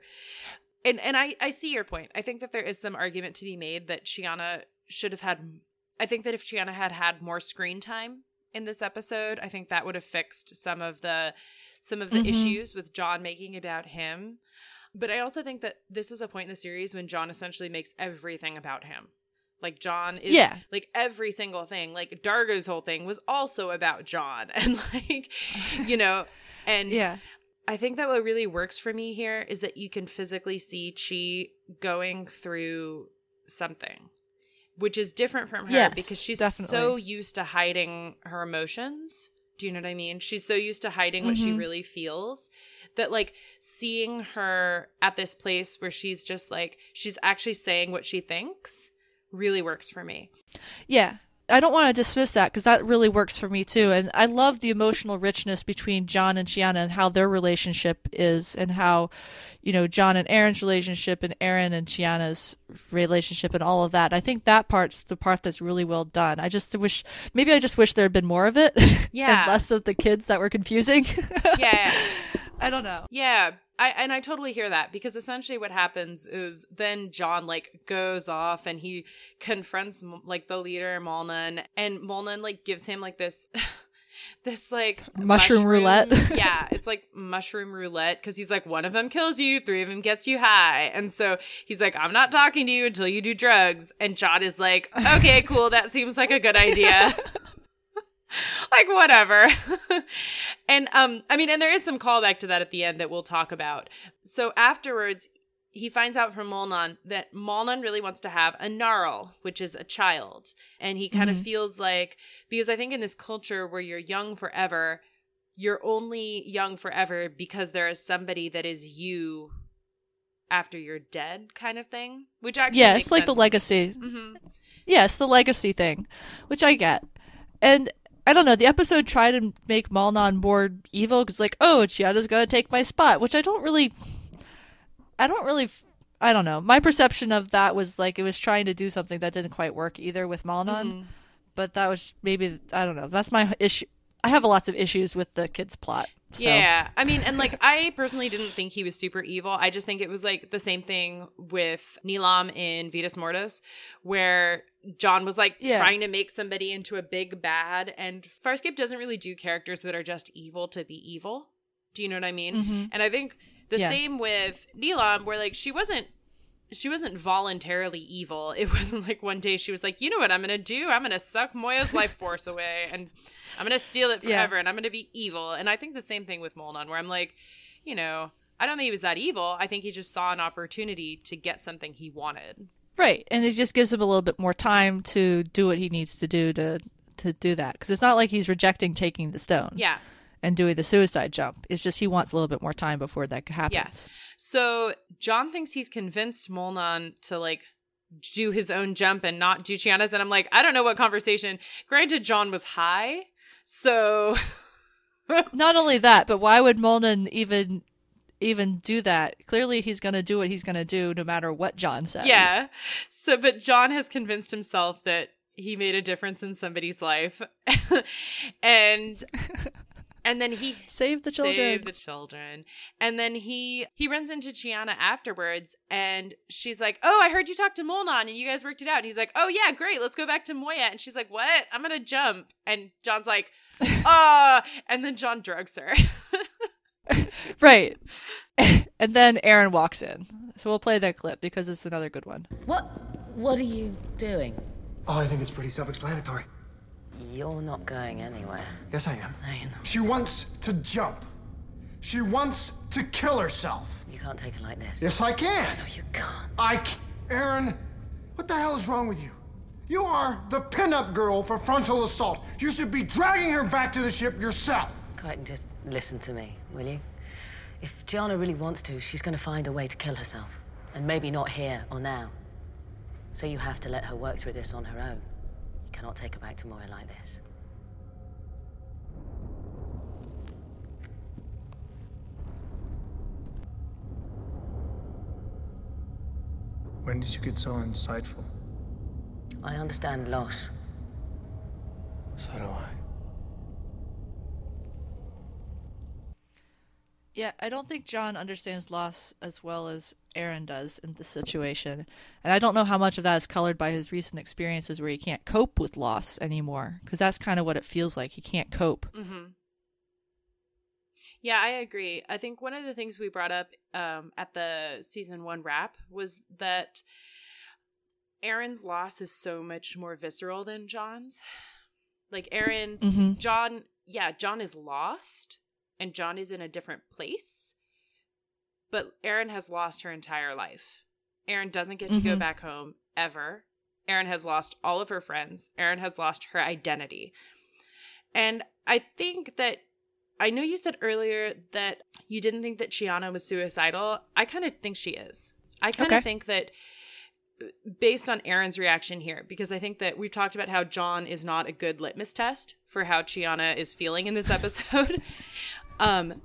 and and i i see your point i think that there is some argument to be made that Chiana should have had i think that if Chiana had had more screen time in this episode i think that would have fixed some of the some of the Mhm. issues with john making about him but i also think that this is a point in the series when john essentially makes everything about him like John is Yeah. like every single thing. Like Dargo's whole thing was also about John and like you know and Yeah. I think that what really works for me here is that you can physically see Chi going through something, which is different from her Yes, because she's definitely. so used to hiding her emotions. Do you know what I mean? She's so used to hiding what she Mhm. really feels that like seeing her at this place where she's just like she's actually saying what she thinks really works for me. Yeah. I don't want to dismiss that because that really works for me too. And I love the emotional richness between John and Chiana and how their relationship is and how, you know, John and Aeryn's relationship and Aeryn and Chiana's relationship and all of that. I think that part's the part that's really well done. I just wish, maybe I just wish there had been more of it. Yeah. and less of the kids that were confusing. Yeah. I don't know. Yeah, I and I totally hear that because essentially what happens is then John like goes off and he confronts like the leader Molnon and Molnon like gives him like this this like Mushroom roulette. yeah, it's like mushroom roulette because he's like one of them kills you, three of them gets you high, and so he's like I'm not talking to you until you do drugs, and John is like okay, cool, that seems like a good idea. like whatever and um i mean and there is some callback to that at the end that we'll talk about so afterwards he finds out from Molnon that Molnon really wants to have a Gnarl, which is a child. And he kind of Mhm. feels like, because I think in this culture where you're young forever, you're only young forever because there is somebody that is you after you're dead, kind of thing. Which actually, yeah, it's like the sense. legacy. hmm Yes, the legacy thing, which I get. And I don't know, the episode tried to make Molnon more evil because, like, oh, Chiana's gonna take my spot, which I don't really. I don't really. I don't know. My perception of that was like it was trying to do something that didn't quite work either with Molnon. Mm-hmm. But that was maybe. I don't know. That's my issue. I have lots of issues with the kid's plot. So. Yeah. I mean, and like, I personally didn't think he was super evil. I just think it was like the same thing with Nilaam in Vitas Mortis, where John was like Yeah. trying to make somebody into a big bad. And Farscape doesn't really do characters that are just evil to be evil. Do you know what I mean? Mhm. And I think the Yeah. same with Nilaam, where like she wasn't. She wasn't voluntarily evil. It wasn't like one day she was like, you know what I'm going to do? I'm going to suck Moya's life force away and I'm going to steal it Yeah. forever and I'm going to be evil. And I think the same thing with Molnon, where I'm like, you know, I don't think he was that evil. I think he just saw an opportunity to get something he wanted. Right, and it just gives him a little bit more time to do what he needs to do to to do that because it's not like he's rejecting taking the stone. Yeah. and doing the suicide jump. It's just he wants a little bit more time before that happens. Yeah. So John thinks he's convinced Molnon to like do his own jump and not do Chiana's. And I'm like, I don't know what conversation. Granted, John was high. So Not only that, but why would Molnon even even do that? Clearly, he's going to do what he's going to do, no matter what John says. Yeah. So, but John has convinced himself that he made a difference in somebody's life, and and then he Save the children. Save the children, and then he he runs into Chiana afterwards, and she's like, "Oh, I heard you talked to Molnon, and you guys worked it out." And he's like, "Oh yeah, great, let's go back to Moya." And she's like, "What? I'm gonna jump." And John's like, "Ah," and then John drugs her. right. and then Aeryn walks in. So we'll play that clip because it's another good one. What? What are you doing? Oh, I think it's pretty self-explanatory. You're not going anywhere. Yes, I am. No, you're not. She wants to jump. She wants to kill herself. You can't take it like this. Yes, I can. No, you can't. I, c- Aeryn, what the hell is wrong with you? You are the pinup girl for frontal assault. You should be dragging her back to the ship yourself. Crichton, just listen to me, will you? If Chiana really wants to, she's going to find a way to kill herself. And maybe not here or now. So you have to let her work through this on her own. Cannot take her back to Moya like this. When did you get so insightful? I understand loss. So do I. Yeah, I don't think John understands loss as well as Aeryn does in this situation. And I don't know how much of that is colored by his recent experiences where he can't cope with loss anymore. Because that's kind of what it feels like. He can't cope. hmm Yeah, I agree. I think one of the things we brought up um, at the season one wrap was that Aeryn's loss is so much more visceral than John's. Like Aeryn, Mhm. John, yeah, John is lost and John is in a different place. But Aeryn has lost her entire life. Aeryn doesn't get to go Mhm. back home ever. Aeryn has lost all of her friends. Aeryn has lost her identity. And I think that I know you said earlier that you didn't think that Chiana was suicidal. I kind of think she is. I kind of Okay. think that based on Aeryn's reaction here, because I think that we've talked about how John is not a good litmus test for how Chiana is feeling in this episode. um,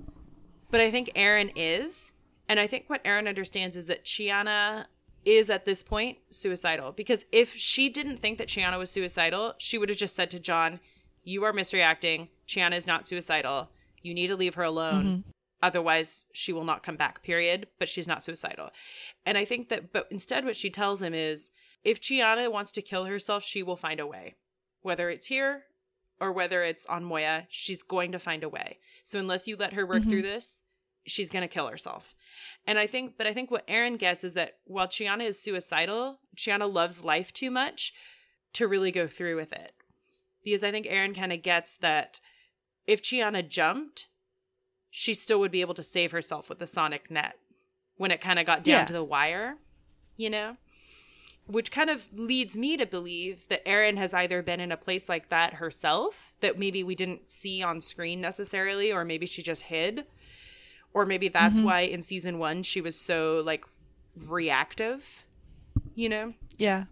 but I think Aeryn is. And I think what Aeryn understands is that Chiana is at this point suicidal. Because if she didn't think that Chiana was suicidal, she would have just said to John, You are misreacting. Chiana is not suicidal. You need to leave her alone. Otherwise, she will not come back, period. But she's not suicidal. And I think that, but instead, what she tells him is if Chiana wants to kill herself, she will find a way. Whether it's here or whether it's on Moya, she's going to find a way. So unless you let her work through mm-hmm. this, she's going to kill herself. And I think, but I think what Aeryn gets is that while Chiana is suicidal, Chiana loves life too much to really go through with it. Because I think Aeryn kind of gets that if Chiana jumped, she still would be able to save herself with the sonic net. when it kind of got down Yeah. to the wire, you know? Which kind of leads me to believe that Aeryn has either been in a place like that herself that maybe we didn't see on screen necessarily, or maybe she just hid. Or maybe that's Mm-hmm. why in season one she was so like reactive, you know? Yeah.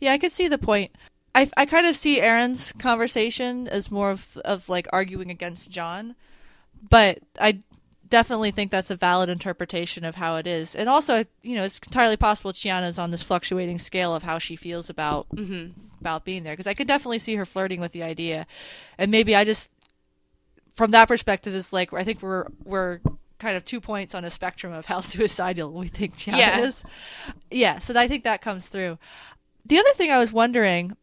Yeah, I could see the point. I, I kind of see Aeryn's conversation as more of, of like arguing against John, but I definitely think that's a valid interpretation of how it is. And also, you know, it's entirely possible Chiana's on this fluctuating scale of how she feels about mm-hmm. about being there because I could definitely see her flirting with the idea. And maybe I just from that perspective is like I think we're we're kind of two points on a spectrum of how suicidal we think Chiana Yeah. is. Yeah, so I think that comes through. The other thing I was wondering,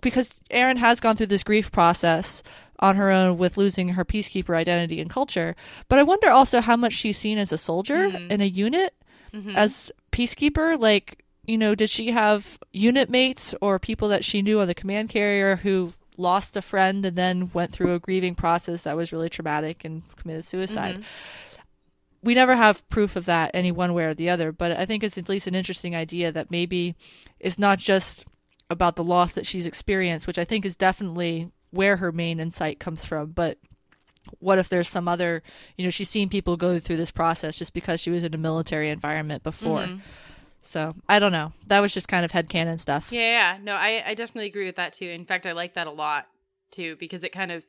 because Aeryn has gone through this grief process on her own with losing her peacekeeper identity and culture, but I wonder also how much she's seen as a soldier mm-hmm. in a unit mm-hmm. as peacekeeper. Like, you know, did she have unit mates or people that she knew on the command carrier who lost a friend and then went through a grieving process that was really traumatic and committed suicide? Mm-hmm. we never have proof of that any one way or the other, but I think it's at least an interesting idea that maybe it's not just about the loss that she's experienced, which I think is definitely where her main insight comes from, but what if there's some other, you know, she's seen people go through this process just because she was in a military environment before. So I don't know. That was just kind of headcanon stuff. Yeah, yeah. No, I, I definitely agree with that too. In fact, I like that a lot too because it kind of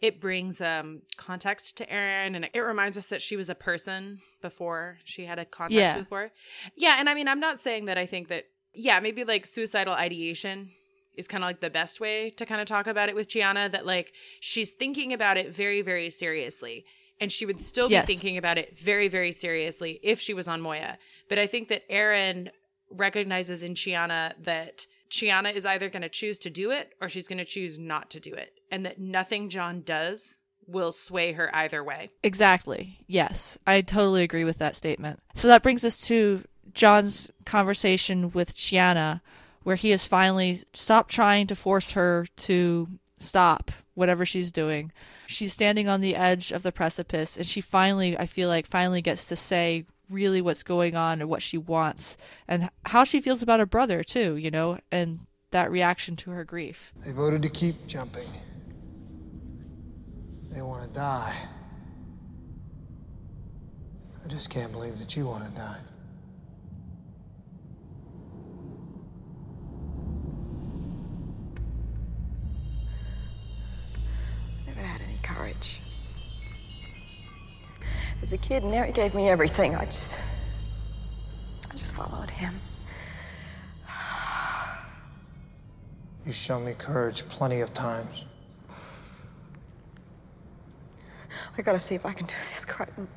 it brings um context to Aeryn and it reminds us that she was a person before she had a context Yeah. before. Yeah, and I mean I'm not saying that I think that yeah, maybe like suicidal ideation is kind of like the best way to kind of talk about it with Chiana that like she's thinking about it very very seriously and she would still be Yes. thinking about it very very seriously if she was on Moya. But I think that Aeryn recognizes in Chiana that Chiana is either going to choose to do it or she's going to choose not to do it and that nothing John does will sway her either way. Exactly. Yes. I totally agree with that statement. So that brings us to John's conversation with Chiana, where he has finally stopped trying to force her to stop whatever she's doing. She's standing on the edge of the precipice, and she finally, I feel like, finally gets to say really what's going on and what she wants and how she feels about her brother, too, you know, and that reaction to her grief. They voted to keep jumping. They want to die. I just can't believe that you want to die. Courage. As a kid, Neri gave me everything. I just. I just followed him. You've shown me courage plenty of times. I gotta see if I can do this, Crichton.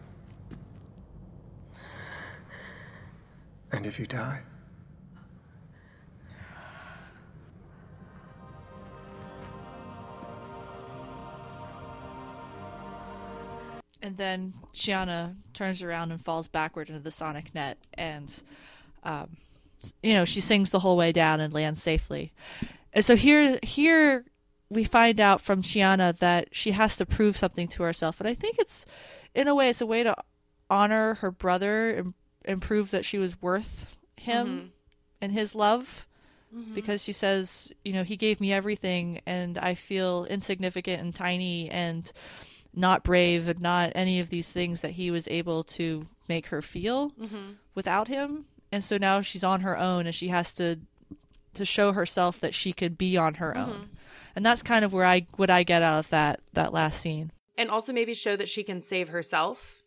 And if you die? And then Chiana turns around and falls backward into the sonic net, and um, you know she sings the whole way down and lands safely. And so here, here we find out from Chiana that she has to prove something to herself, and I think it's, in a way, it's a way to honor her brother and, and prove that she was worth him and his love. Because she says, you know, he gave me everything, and I feel insignificant and tiny, and not brave and not any of these things that he was able to make her feel mm-hmm. without him. And so now she's on her own and she has to to show herself that she could be on her mm-hmm. own. And that's kind of where i what i get out of that that last scene. And also maybe show that she can save herself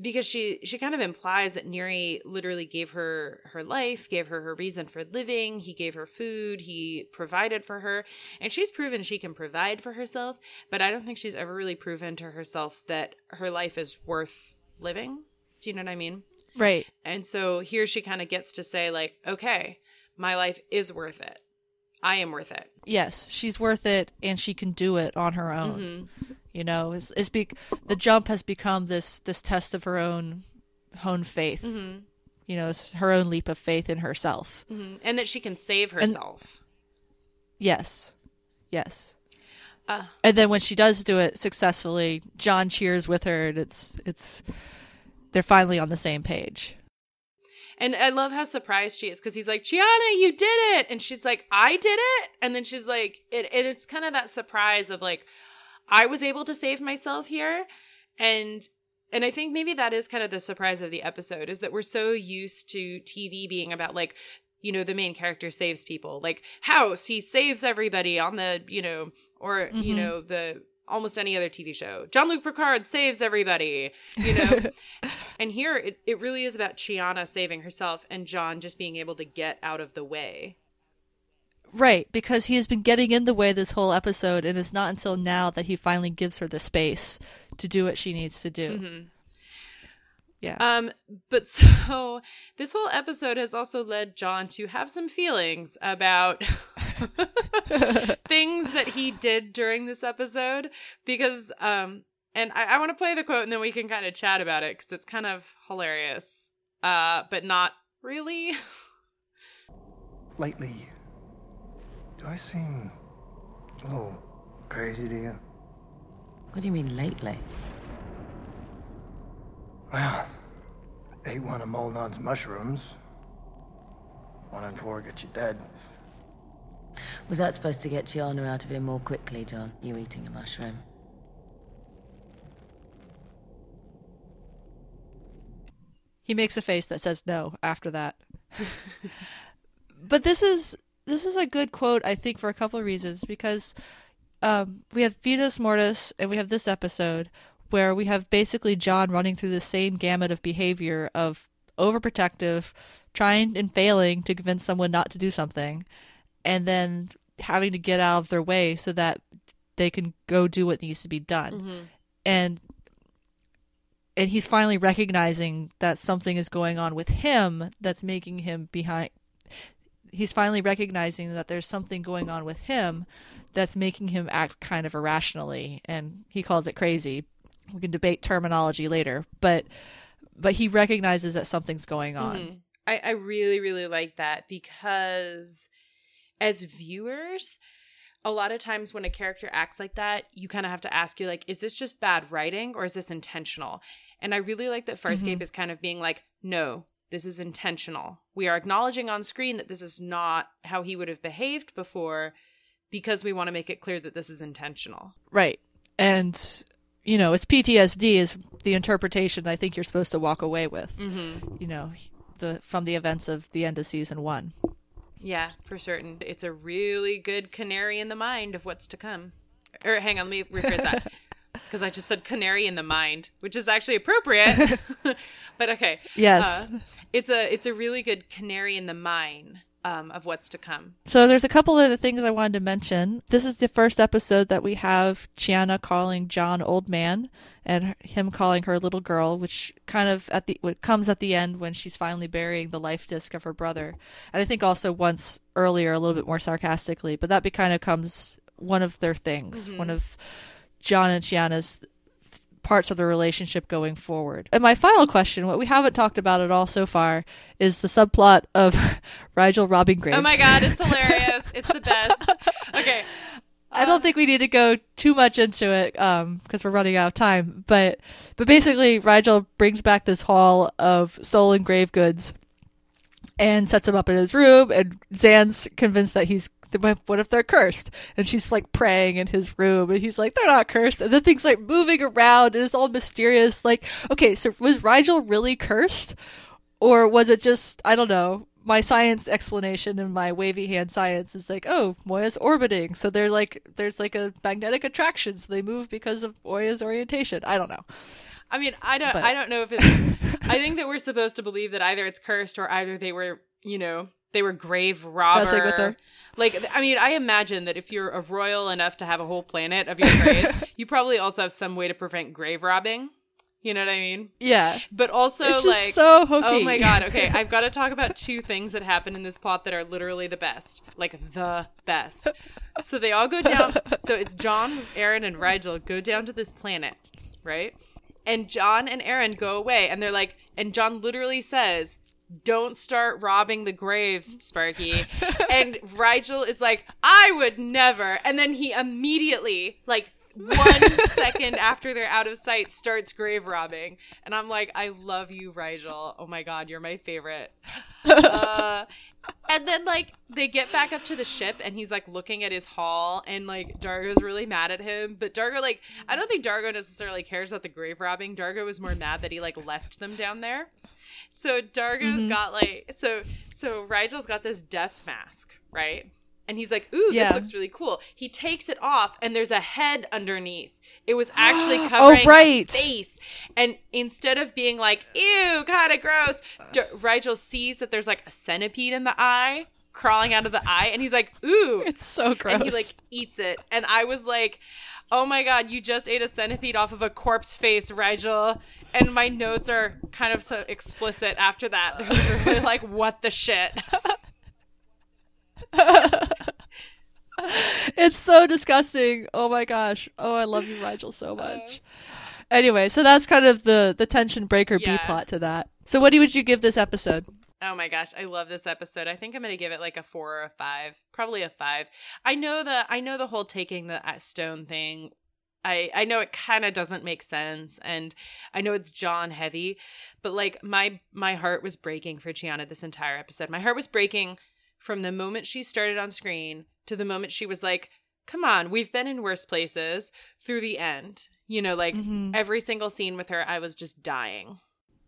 because she she kind of implies that Neri literally gave her her life, gave her her reason for living, he gave her food, he provided for her, and she's proven she can provide for herself, but I don't think she's ever really proven to herself that her life is worth living. Do you know what I mean? right And so here she kind of gets to say like, okay, my life is worth it. I am worth it. yes she's worth it and she can do it on her own mm-hmm. You know it's, it's be- the jump has become this this test of her own own faith you know it's her own leap of faith in herself And that she can save herself. Yes. Yes. Uh. and then when she does do it successfully, John cheers with her and it's it's they're finally on the same page. And I love how surprised she is because he's like, Chiana, you did it. And she's like, I did it. And then she's like, it, it it's kind of that surprise of like, I was able to save myself here. And and I think maybe that is kind of the surprise of the episode is that we're so used to TV being about like, you know, the main character saves people. Like House, he saves everybody on the, you know, or mm-hmm. you know, the almost any other TV show. Jean-Luc Picard saves everybody, you know. and here it, it really is about Chiana saving herself and John just being able to get out of the way. Right, because he has been getting in the way this whole episode, and it's not until now that he finally gives her the space to do what she needs to do. Mm-hmm. Yeah. Um, but so this whole episode has also led John to have some feelings about things that he did during this episode because um and I, I want to play the quote and then we can kind of chat about it because it's kind of hilarious. Uh, but not really. Lately, do I seem a little crazy to you? What do you mean lately? Well, ate one of Molnon's mushrooms. One in four gets you dead. Was that supposed to get Chiana out of here more quickly, John? You eating a mushroom? He makes a face that says no after that. but this is this is a good quote, I think, for a couple of reasons because um, we have Vitas Mortis and we have this episode where we have basically John running through the same gamut of behavior of overprotective, trying and failing to convince someone not to do something, and then having to get out of their way so that they can go do what needs to be done. Mm-hmm. And and he's finally recognizing that something is going on with him that's making him behind he's finally recognizing that there's something going on with him that's making him act kind of irrationally and he calls it crazy we can debate terminology later but but he recognizes that something's going on mm-hmm. I, I really really like that because as viewers a lot of times when a character acts like that you kind of have to ask you like is this just bad writing or is this intentional and i really like that farscape mm-hmm. is kind of being like no this is intentional we are acknowledging on screen that this is not how he would have behaved before because we want to make it clear that this is intentional right and you know it's ptsd is the interpretation i think you're supposed to walk away with mm-hmm. you know the from the events of the end of season one yeah, for certain. It's a really good canary in the mind of what's to come. Or hang on, let me rephrase that. Because I just said canary in the mind, which is actually appropriate. but okay. Yes. Uh, it's a it's a really good canary in the mine um, of what's to come. So there's a couple of the things I wanted to mention. This is the first episode that we have Chiana calling John old man and him calling her little girl, which kind of at the what comes at the end when she's finally burying the life disc of her brother. And I think also once earlier a little bit more sarcastically, but that be kind of comes one of their things, mm-hmm. one of John and Chiana's parts of the relationship going forward. And my final question, what we haven't talked about at all so far, is the subplot of Rygel robbing graves. Oh my god, it's hilarious. it's the best. Okay. I don't think we need to go too much into it because um, we're running out of time. But but basically, Rygel brings back this haul of stolen grave goods and sets him up in his room. And Zhaan's convinced that he's what if they're cursed? And she's like praying in his room, and he's like, they're not cursed. And then things like moving around, and it's all mysterious. Like, okay, so was Rygel really cursed? Or was it just, I don't know, my science explanation and my wavy hand science is like, oh, Moya's orbiting, so they're like, there's like a magnetic attraction, so they move because of Moya's orientation. I don't know. I mean, I don't, but. I don't know if it's. I think that we're supposed to believe that either it's cursed or either they were, you know, they were grave robber. Like, I mean, I imagine that if you're a royal enough to have a whole planet of your graves, you probably also have some way to prevent grave robbing. You know what I mean? Yeah. But also, like, so hooky. oh my god. Okay, I've got to talk about two things that happen in this plot that are literally the best, like the best. So they all go down. So it's John, Aeryn, and Rygel go down to this planet, right? And John and Aeryn go away, and they're like, and John literally says, don't start robbing the graves, Sparky. and Rygel is like, I would never. And then he immediately, like, one second after they're out of sight, starts grave robbing. And I'm like, I love you, Rygel. Oh my God, you're my favorite. Uh, and then, like, they get back up to the ship, and he's like looking at his haul, and like, Dargo's really mad at him. But Dargo, like, I don't think Dargo necessarily cares about the grave robbing. Dargo is more mad that he like left them down there. So Dargo's Mhm. got like, so, so Rygel's got this death mask, right? And he's like, ooh, Yeah. this looks really cool. He takes it off, and there's a head underneath. It was actually Oh, covering right. a face. And instead of being like, ew, kind of gross, D- Rygel sees that there's like a centipede in the eye crawling out of the eye. And he's like, ooh. It's so gross. And he like eats it. And I was like, oh my God, you just ate a centipede off of a corpse face, Rygel. And my notes are kind of so explicit after that. They're literally like, what the shit? it's so disgusting. Oh my gosh. Oh, I love you, Rygel, so uh-huh. much. Anyway, so that's kind of the the tension breaker B plot to that. So, what would you give this episode? Oh my gosh, I love this episode. I think I'm gonna give it like a four or a five, probably a five. I know the I know the whole taking the stone thing. I I know it kind of doesn't make sense, and I know it's John heavy, but like my my heart was breaking for Chiana this entire episode. My heart was breaking from the moment she started on screen to the moment she was like, "Come on, we've been in worse places." Through the end, you know, like Mhm. every single scene with her, I was just dying.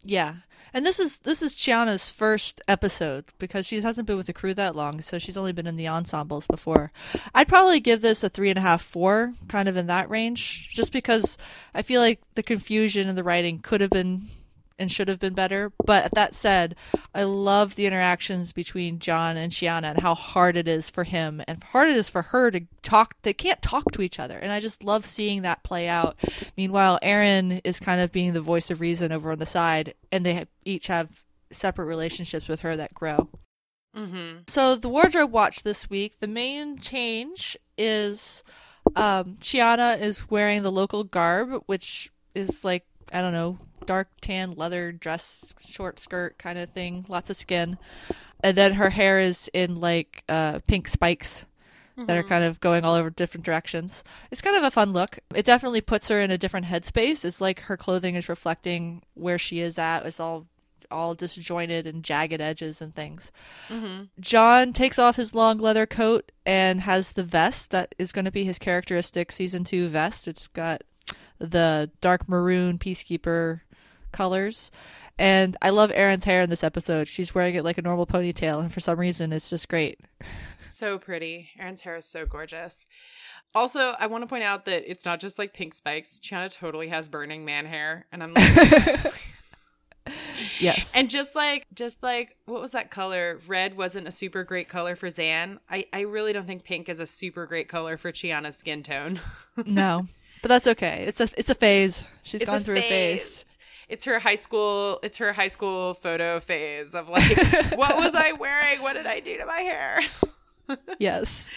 Yeah, and this is this is Chiana's first episode because she hasn't been with the crew that long, so she's only been in the ensembles before. I'd probably give this a three and a half, four, kind of in that range, just because I feel like the confusion in the writing could have been and should have been better. But that said, I love the interactions between John and Chiana and how hard it is for him and how hard it is for her to talk. They can't talk to each other, and I just love seeing that play out. Meanwhile, Aeryn is kind of being the voice of reason over on the side, and they each have separate relationships with her that grow. Mm-hmm. So the wardrobe watch this week, the main change is um Chiana is wearing the local garb, which is like I don't know, dark tan leather dress, short skirt kind of thing, lots of skin. And then her hair is in like uh pink spikes that are kind of going all over different directions. It's kind of a fun look. It definitely puts her in a different headspace. It's like her clothing is reflecting where she is at. It's all all disjointed and jagged edges and things. John takes off his long leather coat and has the vest that is going to be his characteristic season two vest. It's got the dark maroon peacekeeper colors. And I love Aeryn's hair in this episode. She's wearing it like a normal ponytail, and for some reason, it's just great. So pretty. Aeryn's hair is so gorgeous. Also, I want to point out that it's not just like pink spikes. Chiana totally has Burning Man hair, and I'm like, Yes. and just like, just like, what was that color? Red wasn't a super great color for Zhaan. I, I really don't think pink is a super great color for Chiana's skin tone. no, but that's okay. It's a it's a phase. She's It's gone through a phase. It's her high school. It's her high school photo phase of like, what was I wearing? What did I do to my hair? Yes.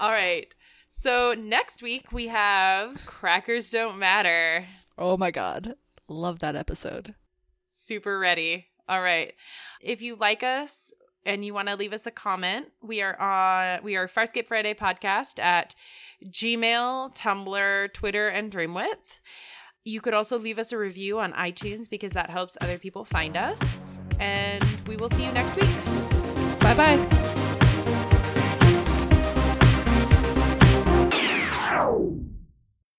All right. So next week we have Crackers Don't Matter. Oh my god, love that episode. Super ready. All right. If you like us and you want to leave us a comment, we are on we are Farscape Friday podcast at Gmail, Tumblr, Twitter, and Dreamwidth. You could also leave us a review on iTunes because that helps other people find us. And we will see you next week. Bye bye.